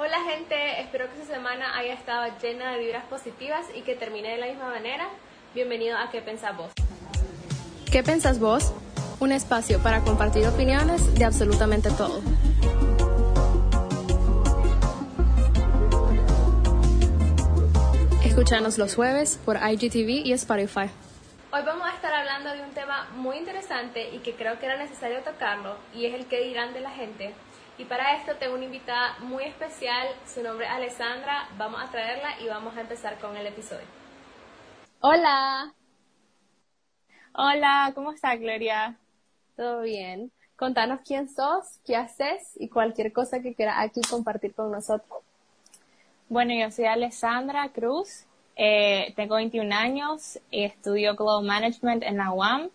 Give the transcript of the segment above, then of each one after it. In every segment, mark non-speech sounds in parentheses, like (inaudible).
Hola gente, espero que esta semana haya estado llena de vibras positivas y que termine de la misma manera. Bienvenido a ¿Qué pensás vos? ¿Qué pensás vos? Un espacio para compartir opiniones de absolutamente todo. Escúchanos los jueves por IGTV y Spotify. Hoy vamos a estar hablando de un tema muy interesante y que creo que era necesario tocarlo y es el que dirán de la gente. Y para esto tengo una invitada muy especial, su nombre es Alessandra, vamos a traerla y vamos a empezar con el episodio. Hola. Hola, ¿cómo está Gloria? ¿Todo bien? Contanos quién sos, qué haces y cualquier cosa que quieras aquí compartir con nosotros. Bueno, yo soy Alessandra Cruz, eh, tengo 21 años, y estudio Global Management en la UAM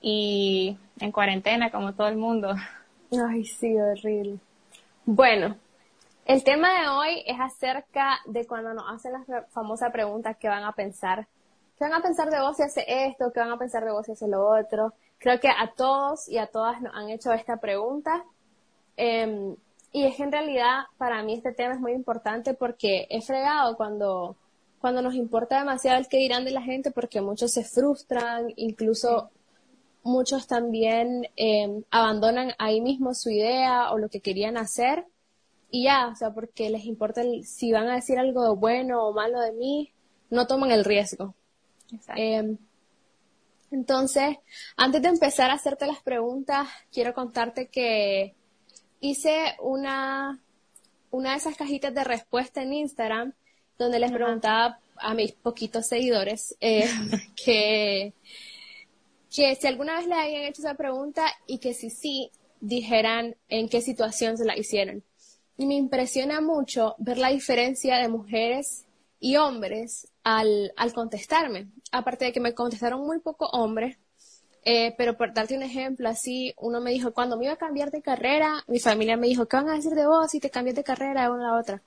y en cuarentena como todo el mundo. Ay, sí, horrible. Bueno, el tema de hoy es acerca de cuando nos hacen la famosa pregunta ¿qué van a pensar? ¿Qué van a pensar de vos si hace esto? ¿Qué van a pensar de vos si hace lo otro? Creo que a todos y a todas nos han hecho esta pregunta. Em, y es que en realidad para mí este tema es muy importante porque he fregado cuando, cuando nos importa demasiado el que dirán de la gente porque muchos se frustran, incluso muchos también em, abandonan ahí mismo su idea o lo que querían hacer y ya, o sea, porque les importa si van a decir algo bueno o malo de mí, no toman el riesgo. Em, entonces, antes de empezar a hacerte las preguntas, quiero contarte que hice una, una de esas cajitas de respuesta en Instagram donde les preguntaba a mis poquitos seguidores eh, (laughs) que, que si alguna vez le habían hecho esa pregunta y que si sí, dijeran en qué situación se la hicieron. Y me impresiona mucho ver la diferencia de mujeres y hombres al, al contestarme. Aparte de que me contestaron muy poco hombres, eh, pero por darte un ejemplo, así uno me dijo, cuando me iba a cambiar de carrera, mi familia me dijo, ¿qué van a decir de vos si te cambias de carrera de una a la otra?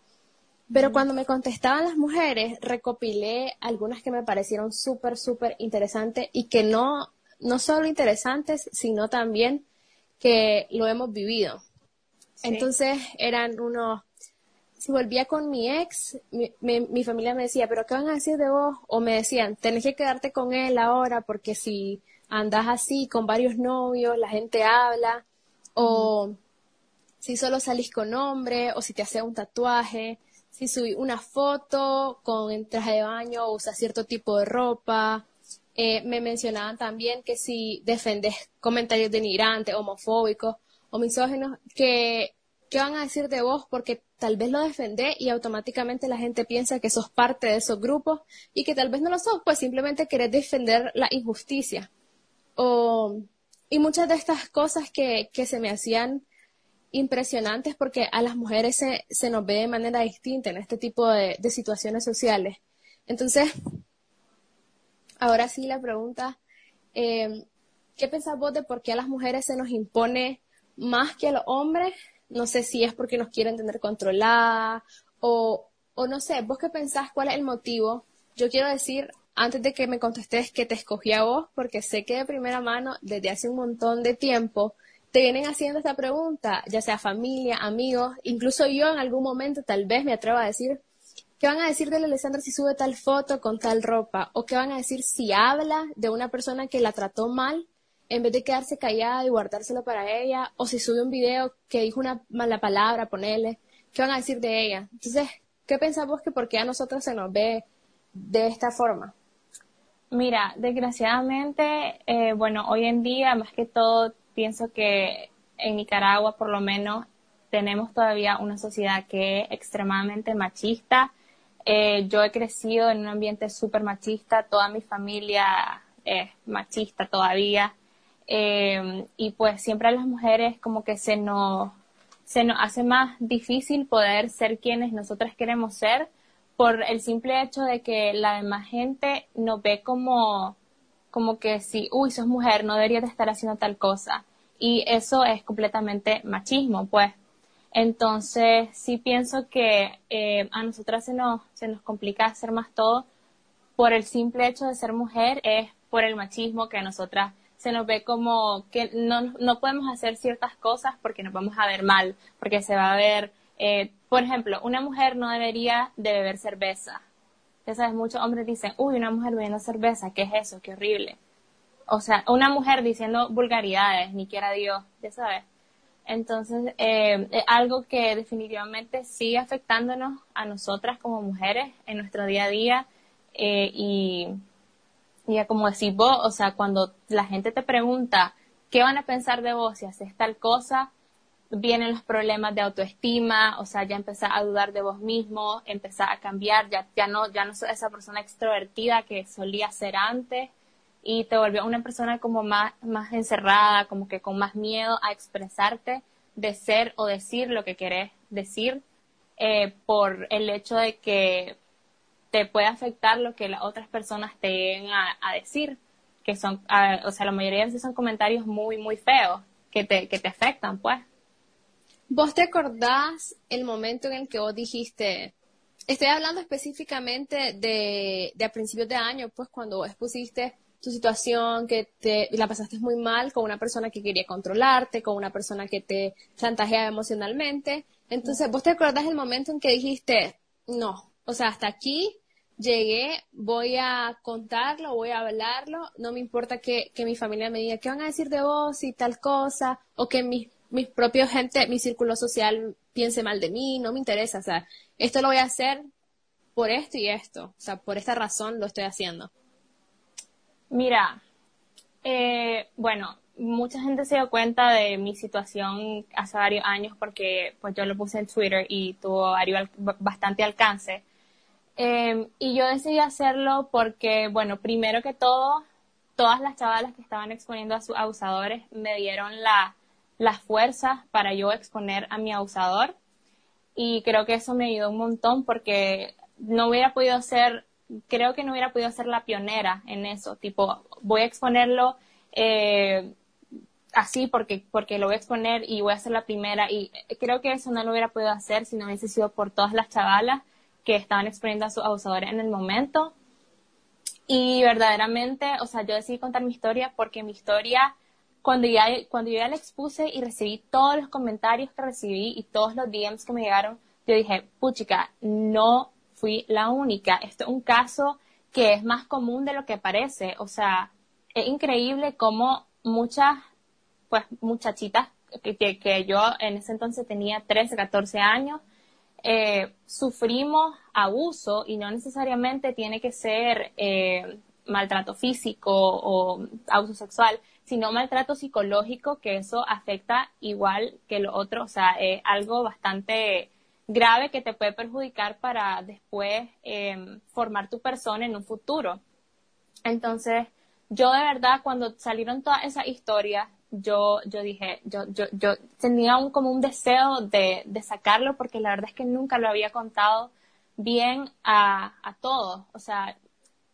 Pero cuando me contestaban las mujeres, recopilé algunas que me parecieron súper, súper interesantes y que no, no solo interesantes, sino también que lo hemos vivido. Entonces eran unos, si volvía con mi ex, mi, mi, familia me decía, pero ¿qué van a decir de vos? O me decían, tenés que quedarte con él ahora porque si andas así con varios novios, la gente habla, o si solo salís con hombre, o si te haces un tatuaje, si subí una foto con traje de baño o usas cierto tipo de ropa. Eh, me mencionaban también que si defendes comentarios denigrantes, homofóbicos o misóginos, que qué van a decir de vos porque tal vez lo defendés y automáticamente la gente piensa que sos parte de esos grupos y que tal vez no lo sos, pues simplemente querés defender la injusticia. O, y muchas de estas cosas que, que se me hacían impresionantes porque a las mujeres se, se nos ve de manera distinta en este tipo de, de situaciones sociales. Entonces, ahora sí la pregunta, eh, ¿qué pensás vos de por qué a las mujeres se nos impone más que a los hombres? No sé si es porque nos quieren tener controlada o, o no sé, vos qué pensás, cuál es el motivo. Yo quiero decir, antes de que me contestes que te escogí a vos, porque sé que de primera mano, desde hace un montón de tiempo, te vienen haciendo esta pregunta, ya sea familia, amigos, incluso yo en algún momento tal vez me atrevo a decir, ¿qué van a decir de la Alessandra si sube tal foto con tal ropa? ¿O qué van a decir si habla de una persona que la trató mal en vez de quedarse callada y guardárselo para ella? ¿O si sube un video que dijo una mala palabra, ponele, ¿qué van a decir de ella? Entonces, ¿qué pensamos que por qué a nosotros se nos ve de esta forma? Mira, desgraciadamente, eh, bueno, hoy en día, más que todo, pienso que en Nicaragua por lo menos tenemos todavía una sociedad que es extremadamente machista. Eh, yo he crecido en un ambiente súper machista, toda mi familia es machista todavía. Eh, y pues siempre a las mujeres como que se nos, se nos hace más difícil poder ser quienes nosotras queremos ser por el simple hecho de que la demás gente nos ve como como que si, uy, sos mujer, no deberías de estar haciendo tal cosa. Y eso es completamente machismo, pues. Entonces, sí pienso que eh, a nosotras se nos, se nos complica hacer más todo por el simple hecho de ser mujer, es por el machismo que a nosotras se nos ve como que no, no podemos hacer ciertas cosas porque nos vamos a ver mal, porque se va a ver Eh, por ejemplo, una mujer no debería de beber cerveza. Ya sabes, muchos hombres dicen, uy, una mujer bebiendo cerveza, ¿qué es eso? Qué horrible. O sea, una mujer diciendo vulgaridades, ni quiera Dios, ya sabes. Entonces, eh, es algo que definitivamente sigue afectándonos a nosotras como mujeres en nuestro día a día. Eh, y, y como decís vos, o sea, cuando la gente te pregunta qué van a pensar de vos si haces tal cosa, vienen los problemas de autoestima, o sea, ya empezás a dudar de vos mismo, empezás a cambiar, ya, ya no, ya no sos esa persona extrovertida que solía ser antes y te volvió una persona como más, más encerrada, como que con más miedo a expresarte, de ser o decir lo que querés decir, eh, por el hecho de que te puede afectar lo que las otras personas te lleguen a, decir, que son, o sea, la mayoría de veces son comentarios muy, muy feos, que te, que te afectan, pues. ¿Vos te acordás el momento en el que vos dijiste, estoy hablando específicamente de, de a principios de año, pues cuando expusiste tu situación, que te la pasaste muy mal con una persona que quería controlarte, con una persona que te chantajeaba emocionalmente. Entonces, ¿vos te acordás el momento en que dijiste, no, o sea, hasta aquí llegué, voy a contarlo, voy a hablarlo, no me importa que, que mi familia me diga qué van a decir de vos y tal cosa, o que mi, mi propio gente, mi círculo social piense mal de mí, no me interesa, o sea, esto lo voy a hacer por esto y esto, o sea, por esta razón lo estoy haciendo. Mira, eh, bueno, mucha gente se dio cuenta de mi situación hace varios años porque pues yo lo puse en Twitter y tuvo bastante alcance. Em, y yo decidí hacerlo porque, bueno, primero que todo, todas las chavalas que estaban exponiendo a sus abusadores me dieron las fuerzas para yo exponer a mi abusador. Y creo que eso me ayudó un montón porque no hubiera podido ser creo que no hubiera podido ser la pionera en eso, tipo, voy a exponerlo eh, así porque, porque lo voy a exponer y voy a ser la primera y creo que eso no lo hubiera podido hacer si no hubiese sido por todas las chavalas que estaban exponiendo a sus abusadores en el momento. Y verdaderamente, o sea, yo decidí contar mi historia porque mi historia, cuando ya, cuando yo ya la expuse y recibí todos los comentarios que recibí y todos los DMs que me llegaron, yo dije, puchica, no fui la única. Esto es un caso que es más común de lo que parece. O sea, es increíble cómo muchas, pues, muchachitas que, que, yo en ese entonces tenía 13, 14 años, eh, sufrimos abuso y no necesariamente tiene que ser eh, maltrato físico o abuso sexual, sino maltrato psicológico, que eso afecta igual que lo otro, o sea, es algo bastante grave que te puede perjudicar para después em, formar tu persona en un futuro. Entonces, yo de verdad, cuando salieron todas esas historias, yo, yo dije, yo, yo, yo tenía un, como un deseo de, de sacarlo porque la verdad es que nunca lo había contado bien a, a todos. O sea,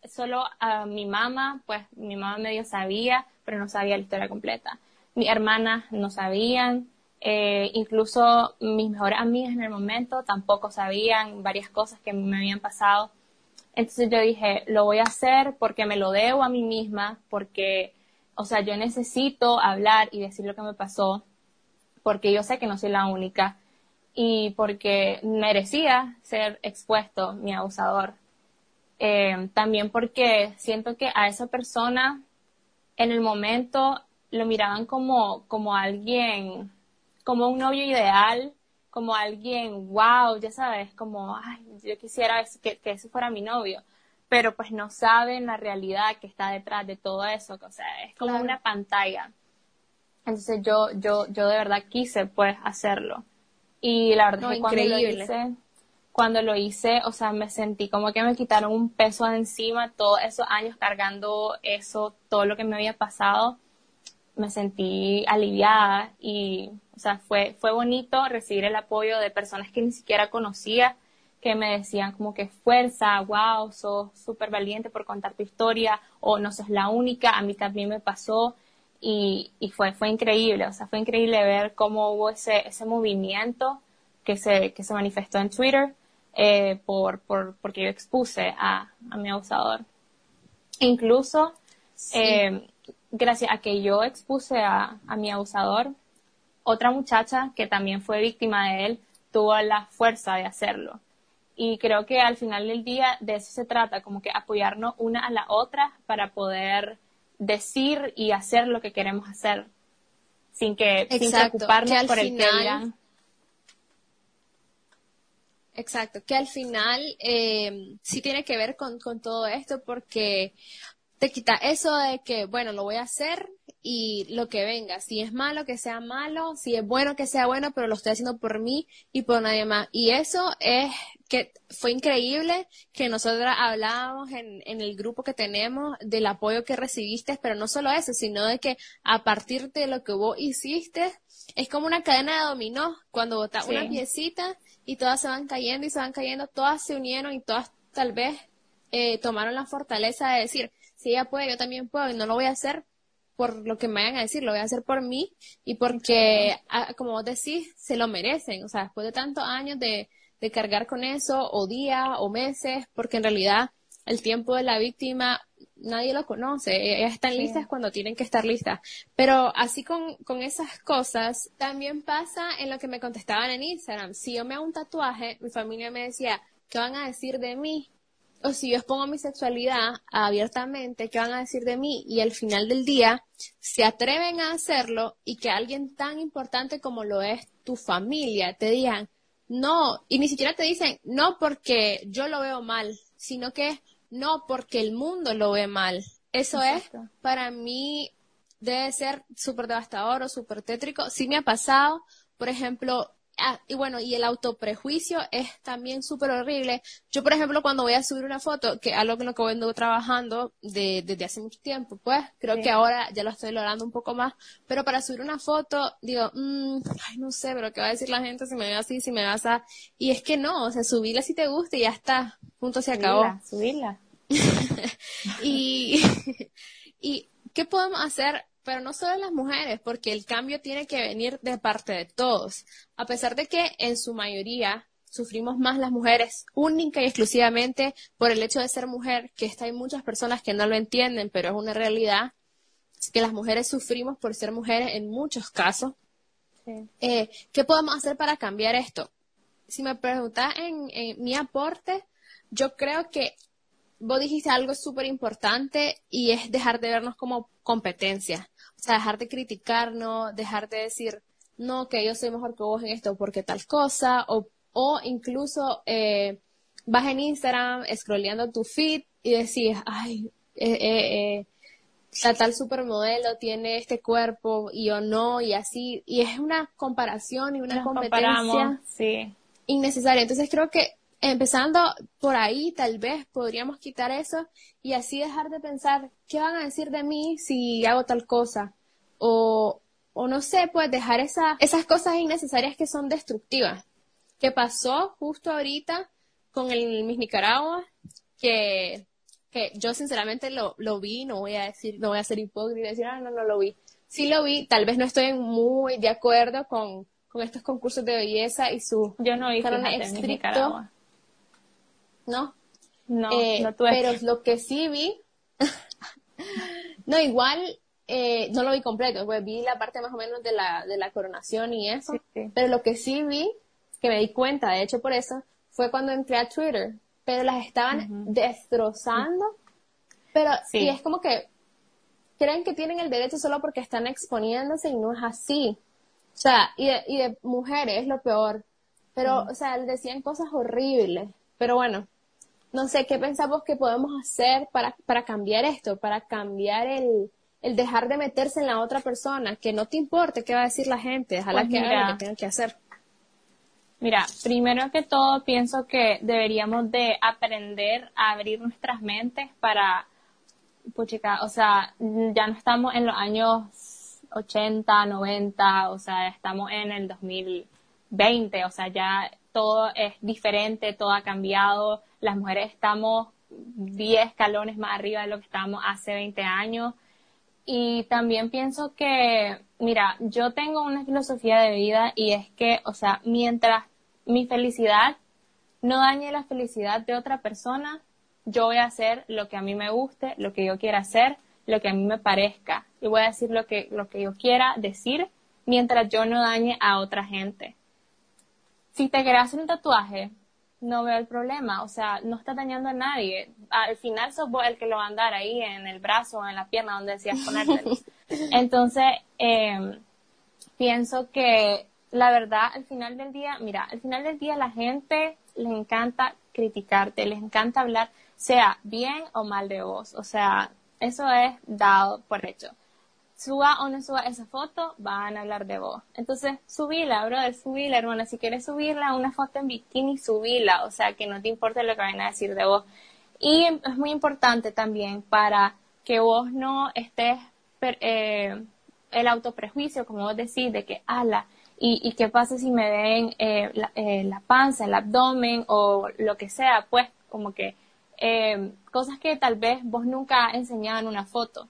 solo a mi mamá, pues mi mamá medio sabía, pero no sabía la historia completa. Mis hermanas no sabían, eh, incluso mis mejores amigas en el momento tampoco sabían varias cosas que me habían pasado. Entonces yo dije, lo voy a hacer porque me lo debo a mí misma, porque, o sea, yo necesito hablar y decir lo que me pasó, porque yo sé que no soy la única y porque merecía ser expuesto mi abusador. Eh, también porque siento que a esa persona en el momento lo miraban como, como alguien como un novio ideal, como alguien, wow, ya sabes, como, ay, yo quisiera que, que ese fuera mi novio, pero pues no saben la realidad que está detrás de todo eso, o sea, es como una pantalla. Entonces yo, yo, yo de verdad quise pues hacerlo. Y la verdad es que cuando lo hice, cuando lo hice, o sea, me sentí como que me quitaron un peso de encima todos esos años cargando eso, todo lo que me había pasado me sentí aliviada y, sea, fue, fue bonito recibir el apoyo de personas que ni siquiera conocía, que me decían como que fuerza, wow, sos súper valiente por contar tu historia, o no sos la única, a mí también me pasó, y, y fue, fue increíble, o sea, fue increíble ver cómo hubo ese, ese movimiento que se, que se manifestó en Twitter, eh, por, por, porque yo expuse a, a mi abusador. Incluso, eh, gracias a que yo expuse a, mi abusador, otra muchacha que también fue víctima de él tuvo la fuerza de hacerlo. Y creo que al final del día de eso se trata, como que apoyarnos una a la otra para poder decir y hacer lo que queremos hacer sin que sin preocuparnos por el que dirán. Exacto, que al final eh, sí tiene que ver con, con todo esto porque te quita eso de que, bueno, lo voy a hacer y lo que venga. Si es malo, que sea malo. Si es bueno, que sea bueno, pero lo estoy haciendo por mí y por nadie más. Y eso es que fue increíble que nosotras hablábamos en, en el grupo que tenemos del apoyo que recibiste, pero no solo eso, sino de que a partir de lo que vos hiciste, es como una cadena de dominó. Cuando botas una piecita y todas se van cayendo y se van cayendo, todas se unieron y todas tal vez eh, tomaron la fortaleza de decir, si ella puede, yo también puedo y no lo voy a hacer por lo que me vayan a decir, lo voy a hacer por mí y porque, ah, como vos decís, se lo merecen. O sea, después de tantos años de, de cargar con eso, o días, o meses, porque en realidad el tiempo de la víctima nadie lo conoce. E-, ellas están listas cuando tienen que estar listas. Pero así con, con esas cosas, también pasa en lo que me contestaban en Instagram. Si yo me hago un tatuaje, mi familia me decía, ¿qué van a decir de mí? O si yo expongo mi sexualidad abiertamente, ¿qué van a decir de mí? Y al final del día se atreven a hacerlo y que alguien tan importante como lo es tu familia te digan, no, y ni siquiera te dicen, no porque yo lo veo mal, sino que no porque el mundo lo ve mal. Eso es, para mí, debe ser súper devastador o súper tétrico. Sí me ha pasado, por ejemplo, Ah, y bueno, y el autoprejuicio es también súper horrible. Yo, por ejemplo, cuando voy a subir una foto, que algo con lo que vengo trabajando desde hace mucho tiempo, pues creo que ahora ya lo estoy logrando un poco más, pero para subir una foto, digo, mmm, ay, no sé, pero ¿qué va a decir la gente si me ve así, si me ve así? Y es que no, o sea, subirla si te gusta y ya está, punto se acabó. Subirla. (laughs) y, (laughs) y, ¿qué podemos hacer pero no solo las mujeres, porque el cambio tiene que venir de parte de todos. A pesar de que en su mayoría sufrimos más las mujeres única y exclusivamente por el hecho de ser mujer, que está hay muchas personas que no lo entienden, pero es una realidad, que las mujeres sufrimos por ser mujeres en muchos casos. Eh, ¿Qué podemos hacer para cambiar esto? Si me preguntas en, en mi aporte, yo creo que vos dijiste algo súper importante y es dejar de vernos como competencia. O sea, dejar de criticarnos, dejar de decir, no, que yo soy mejor que vos en esto porque tal cosa, o, o incluso eh, vas en Instagram scrolleando tu feed y decís, ay, eh, eh, eh, la tal supermodelo tiene este cuerpo y yo no, y así, y es una comparación y una competencia sí. innecesaria. Entonces creo que empezando por ahí, tal vez podríamos quitar eso y así dejar de pensar, ¿qué van a decir de mí si hago tal cosa? O, o no sé, pues dejar esa, esas cosas innecesarias que son destructivas. ¿Qué pasó justo ahorita con el Miss Nicaragua? Que, que yo sinceramente lo, lo vi, no voy a decir, no voy a ser hipócrita y decir, ah, no, no lo vi. Sí lo vi, tal vez no estoy muy de acuerdo con, con estos concursos de belleza y su yo no vi Nicaragua ¿no? No, eh, no tuve. Pero lo que sí vi, (laughs) no, igual eh, no lo vi completo, pues vi la parte más o menos de la, de la coronación y eso, pero lo que sí vi, que me di cuenta, de hecho por eso, fue cuando entré a Twitter, pero las estaban destrozando, pero sí. es como que creen que tienen el derecho solo porque están exponiéndose y no es así. O sea, y de, y de mujeres es lo peor. Pero, o sea, decían cosas horribles. Pero bueno, no sé, ¿qué pensamos que podemos hacer para, para cambiar esto, para cambiar el, el dejar de meterse en la otra persona, que no te importe qué va a decir la gente, déjala pues que haga lo que tenga que hacer. Mira, primero que todo pienso que deberíamos de aprender a abrir nuestras mentes para, puchica, o sea, ya no estamos en los años 80, 90, o sea, estamos en el 2020, o sea, ya todo es diferente, todo ha cambiado, las mujeres estamos 10 escalones más arriba de lo que estábamos hace 20 años. Y también pienso que, mira, yo tengo una filosofía de vida y es que, o sea, mientras mi felicidad no dañe la felicidad de otra persona, yo voy a hacer lo que a mí me guste, lo que yo quiera hacer, lo que a mí me parezca. Y voy a decir lo que, lo que yo quiera decir mientras yo no dañe a otra gente. Si te hacer un tatuaje, no veo el problema, o sea, no está dañando a nadie. Al final sos vos el que lo va a andar ahí en el brazo o en la pierna donde decías ponértelo. (laughs) Entonces, eh, pienso que la verdad, al final del día, mira, al final del día la gente les encanta criticarte, les encanta hablar, sea bien o mal de vos. O sea, eso es dado por hecho suba o no suba esa foto, van a hablar de vos. Entonces, subila, brother, subila, hermana. Si quieres subirla, una foto en bikini, subila. O sea, que no te importe lo que vayan a decir de vos. Y es muy importante también para que vos no estés eh, el autoprejuicio, como vos decís, de que, ala, y, y qué pasa si me ven eh, la, eh, la, panza, el abdomen o lo que sea, pues como que eh, cosas que tal vez vos nunca enseñado en una foto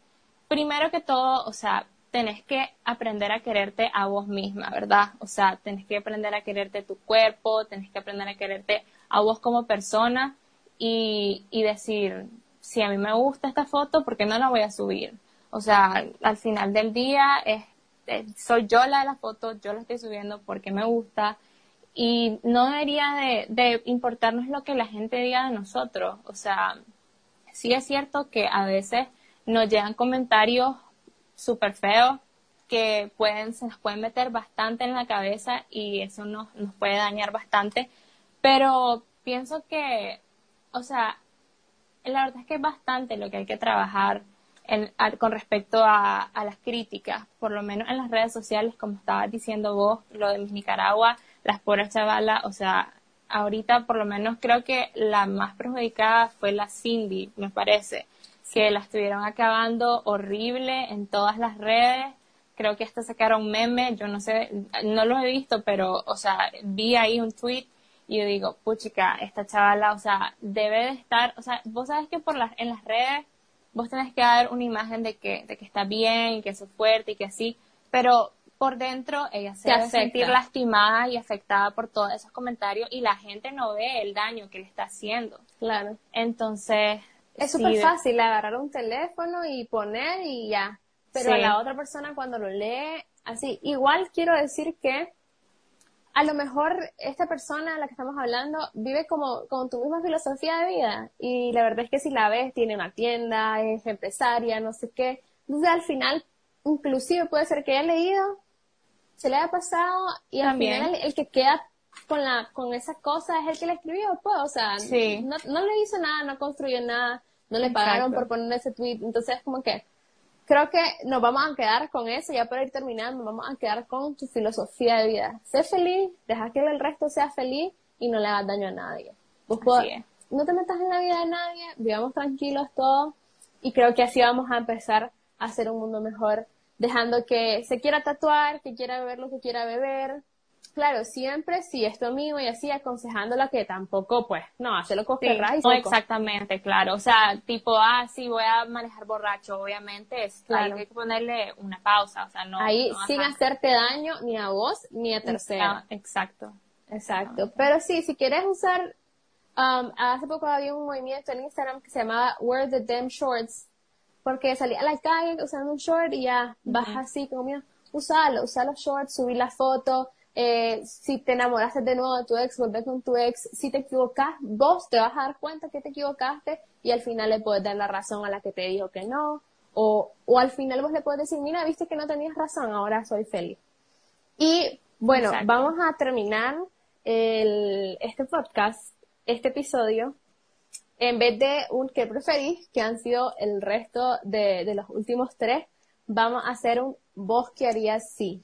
primero que todo, o sea, tenés que aprender a quererte a vos misma, ¿verdad? O sea, tenés que aprender a quererte tu cuerpo, tenés que aprender a quererte a vos como persona y, decir, si a mí me gusta esta foto, ¿por qué no la voy a subir? O sea, al final del día es, soy yo la de la foto, yo la estoy subiendo porque me gusta y no debería de, de importarnos lo que la gente diga de nosotros. O sea, sí es cierto que a veces nos llegan comentarios súper feos que pueden, se nos pueden meter bastante en la cabeza y eso nos, nos puede dañar bastante. Pero pienso que, o sea, la verdad es que es bastante lo que hay que trabajar con respecto a, a, las críticas, por lo menos en las redes sociales, como estabas diciendo vos, lo de Nicaragua, las pobres chavalas, o sea, ahorita por lo menos creo que la más perjudicada fue la Cindy, me parece que la estuvieron acabando horrible en todas las redes. Creo que hasta sacaron meme, yo no sé, no lo he visto, pero, o sea, vi ahí un tweet y yo digo, puchica, esta chavala, o sea, debe de estar, o sea, vos sabes que por las, en las redes vos tenés que dar una imagen de que, de que está bien y que es fuerte y que así, pero por dentro ella se debe sentir lastimada y afectada por todos esos comentarios y la gente no ve el daño que le está haciendo. Claro. Entonces, es súper fácil agarrar un teléfono y poner y ya. Pero a la otra persona cuando lo lee, así. Igual quiero decir que a lo mejor esta persona a la que estamos hablando vive como con tu misma filosofía de vida. Y la verdad es que si la ves, tiene una tienda, es empresaria, no sé qué. Entonces al final, inclusive puede ser que haya leído, se le haya pasado y al final el, el que queda con la con esa cosa es el que le escribió, pues, o sea, no, no le hizo nada, no construyó nada, no le pagaron por poner ese tweet, entonces como que creo que nos vamos a quedar con eso, ya para ir terminando, vamos a quedar con tu filosofía de vida. Sé feliz, deja que el resto sea feliz y no le hagas daño a nadie. no te metas en la vida de nadie, vivamos tranquilos todos y creo que así vamos a empezar a hacer un mundo mejor, dejando que se quiera tatuar, que quiera beber lo que quiera beber, claro, siempre si es tu amigo y así aconsejándola que tampoco, pues, no, hazlo con sí, No, exactamente, claro. O sea, tipo, ah, sí, voy a manejar borracho, obviamente, es claro. hay que ponerle una pausa, o sea, no. Ahí, sin hacerte daño ni a vos ni a terceros. exacto. Exacto. Pero sí, si quieres usar, um, hace poco había un movimiento en Instagram que se llamaba Wear the Damn Shorts, porque salía a la calle usando un short y ya vas así como, mira, usalo, usa los shorts, subí la foto, eh, si te enamoraste de nuevo de tu ex, volver con tu ex, si te equivocas, vos te vas a dar cuenta que te equivocaste y al final le puedes dar la razón a la que te dijo que no, o, o al final vos le puedes decir, mira, viste que no tenías razón, ahora soy feliz. Y bueno, vamos a terminar el, este podcast, este episodio, en vez de un que preferís, que han sido el resto de, de los últimos tres, vamos a hacer un vos que harías sí.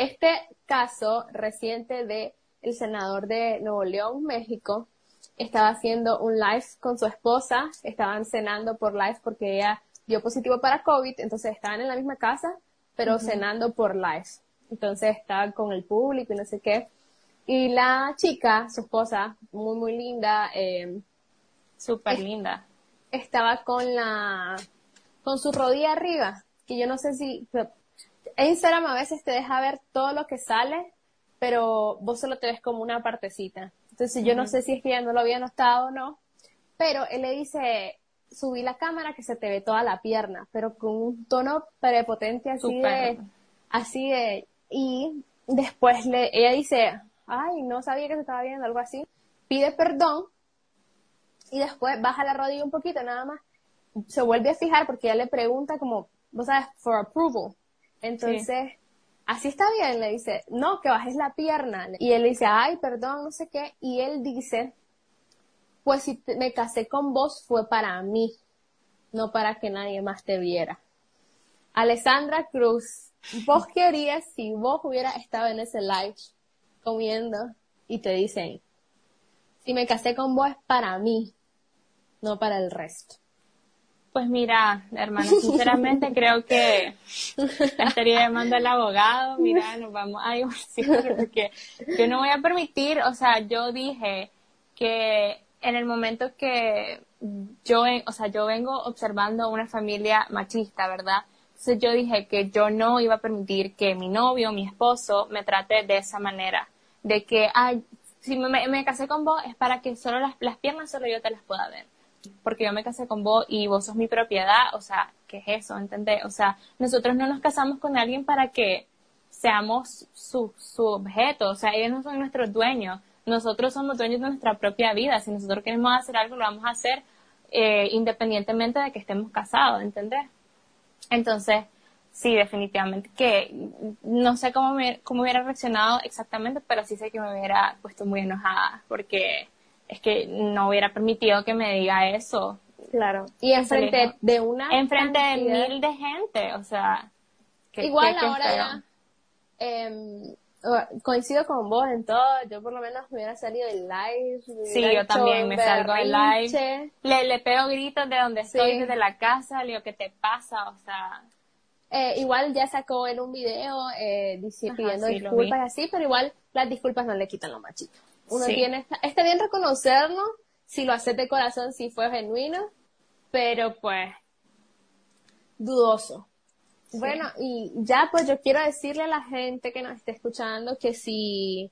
Este caso reciente de el senador de Nuevo León, México, estaba haciendo un live con su esposa, estaban cenando por live porque ella dio positivo para COVID, entonces estaban en la misma casa, pero cenando por live. Entonces estaban con el público y no sé qué. Y la chica, su esposa, muy, muy linda, eh, súper linda, estaba con la, con su rodilla arriba, que yo no sé si, Instagram a veces te deja ver todo lo que sale, pero vos solo te ves como una partecita. Entonces yo no sé si es que ya no lo había notado o no, pero él le dice, subí la cámara que se te ve toda la pierna, pero con un tono prepotente así de, así de, y después le, ella dice, ay, no sabía que se estaba viendo, algo así, pide perdón y después baja la rodilla un poquito, nada más, se vuelve a fijar porque ella le pregunta como, vos sabes, for approval. Entonces, así está bien, le dice, no, que bajes la pierna. Y él le dice, ay, perdón, no sé qué. Y él dice, pues si me casé con vos fue para mí, no para que nadie más te viera. Alessandra Cruz, ¿vos qué harías si vos hubieras estado en ese live comiendo y te dicen, si me casé con vos es para mí, no para el resto? Pues mira, hermano, sinceramente (laughs) creo que estaría llamando al abogado, mira, nos vamos a divorciar (laughs) porque yo no voy a permitir, o sea, yo dije que en el momento que yo, o sea, yo vengo observando una familia machista, ¿verdad? Entonces yo dije que yo no iba a permitir que mi novio, mi esposo, me trate de esa manera, de que, ay, si me, me casé con vos es para que solo las, las piernas solo yo te las pueda ver porque yo me casé con vos y vos sos mi propiedad, o sea, ¿qué es eso? ¿Entendés? O sea, nosotros no nos casamos con alguien para que seamos su, su objeto, o sea, ellos no son nuestros dueños, nosotros somos dueños de nuestra propia vida, si nosotros queremos hacer algo, lo vamos a hacer eh, independientemente de que estemos casados, ¿entendés? Entonces, sí, definitivamente, que no sé cómo, me, cómo hubiera reaccionado exactamente, pero sí sé que me hubiera puesto muy enojada, porque es que no hubiera permitido que me diga eso. Claro. Y enfrente de una. Enfrente de mil de gente, o sea. igual ahora ya. Em, coincido con vos en todo. Yo por lo menos me hubiera salido del live. Sí, yo también me salgo del live. Le, le pego gritos de donde estoy, desde la casa. Le digo, ¿qué te pasa? O sea. Eh, igual ya sacó en un video eh, pidiendo disculpas y así, pero igual las disculpas no le quitan lo machito. Uno tiene, está bien reconocerlo, si lo haces de corazón, si fue genuino, pero pues, dudoso. Bueno, y ya pues yo quiero decirle a la gente que nos esté escuchando que si,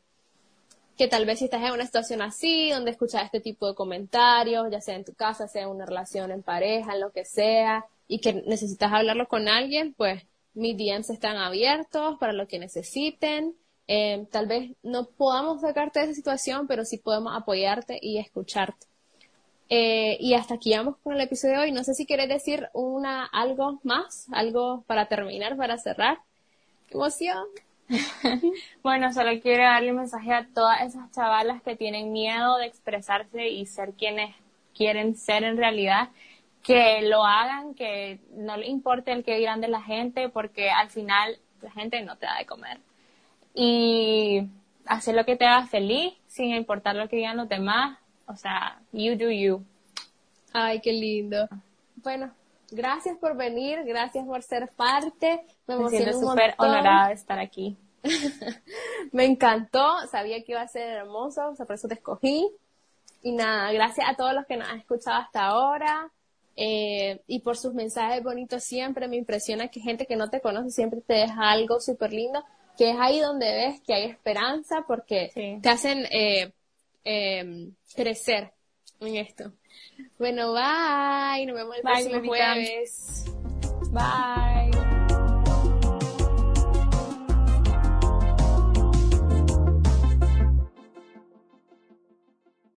que tal vez si estás en una situación así, donde escuchas este tipo de comentarios, ya sea en tu casa, sea en una relación en pareja, en lo que sea, y que necesitas hablarlo con alguien, pues mis DMs están abiertos para lo que necesiten. Eh, tal vez no podamos sacarte de esa situación, pero sí podemos apoyarte y escucharte. Eh, y hasta aquí vamos con el episodio de hoy. No sé si quieres decir una, algo más, algo para terminar, para cerrar. ¡Qué emoción! (laughs) bueno, solo quiero darle un mensaje a todas esas chavalas que tienen miedo de expresarse y ser quienes quieren ser en realidad, que lo hagan, que no le importe el que dirán de la gente, porque al final la gente no te da de comer y hacer lo que te haga feliz sin importar lo que digan los demás. O sea, you do you. Ay, qué lindo. Bueno, gracias por venir, gracias por ser parte. Me, Me siento súper honorada de estar aquí. (laughs) Me encantó, sabía que iba a ser hermoso, o sea, por eso te escogí. Y nada, gracias a todos los que nos han escuchado hasta ahora. Eh, y por sus mensajes bonitos siempre. Me impresiona que gente que no te conoce siempre te deja algo súper lindo que es ahí donde ves que hay esperanza porque te hacen eh, em, crecer en esto. Bueno, bye, nos vemos el próximo jueves. Bye.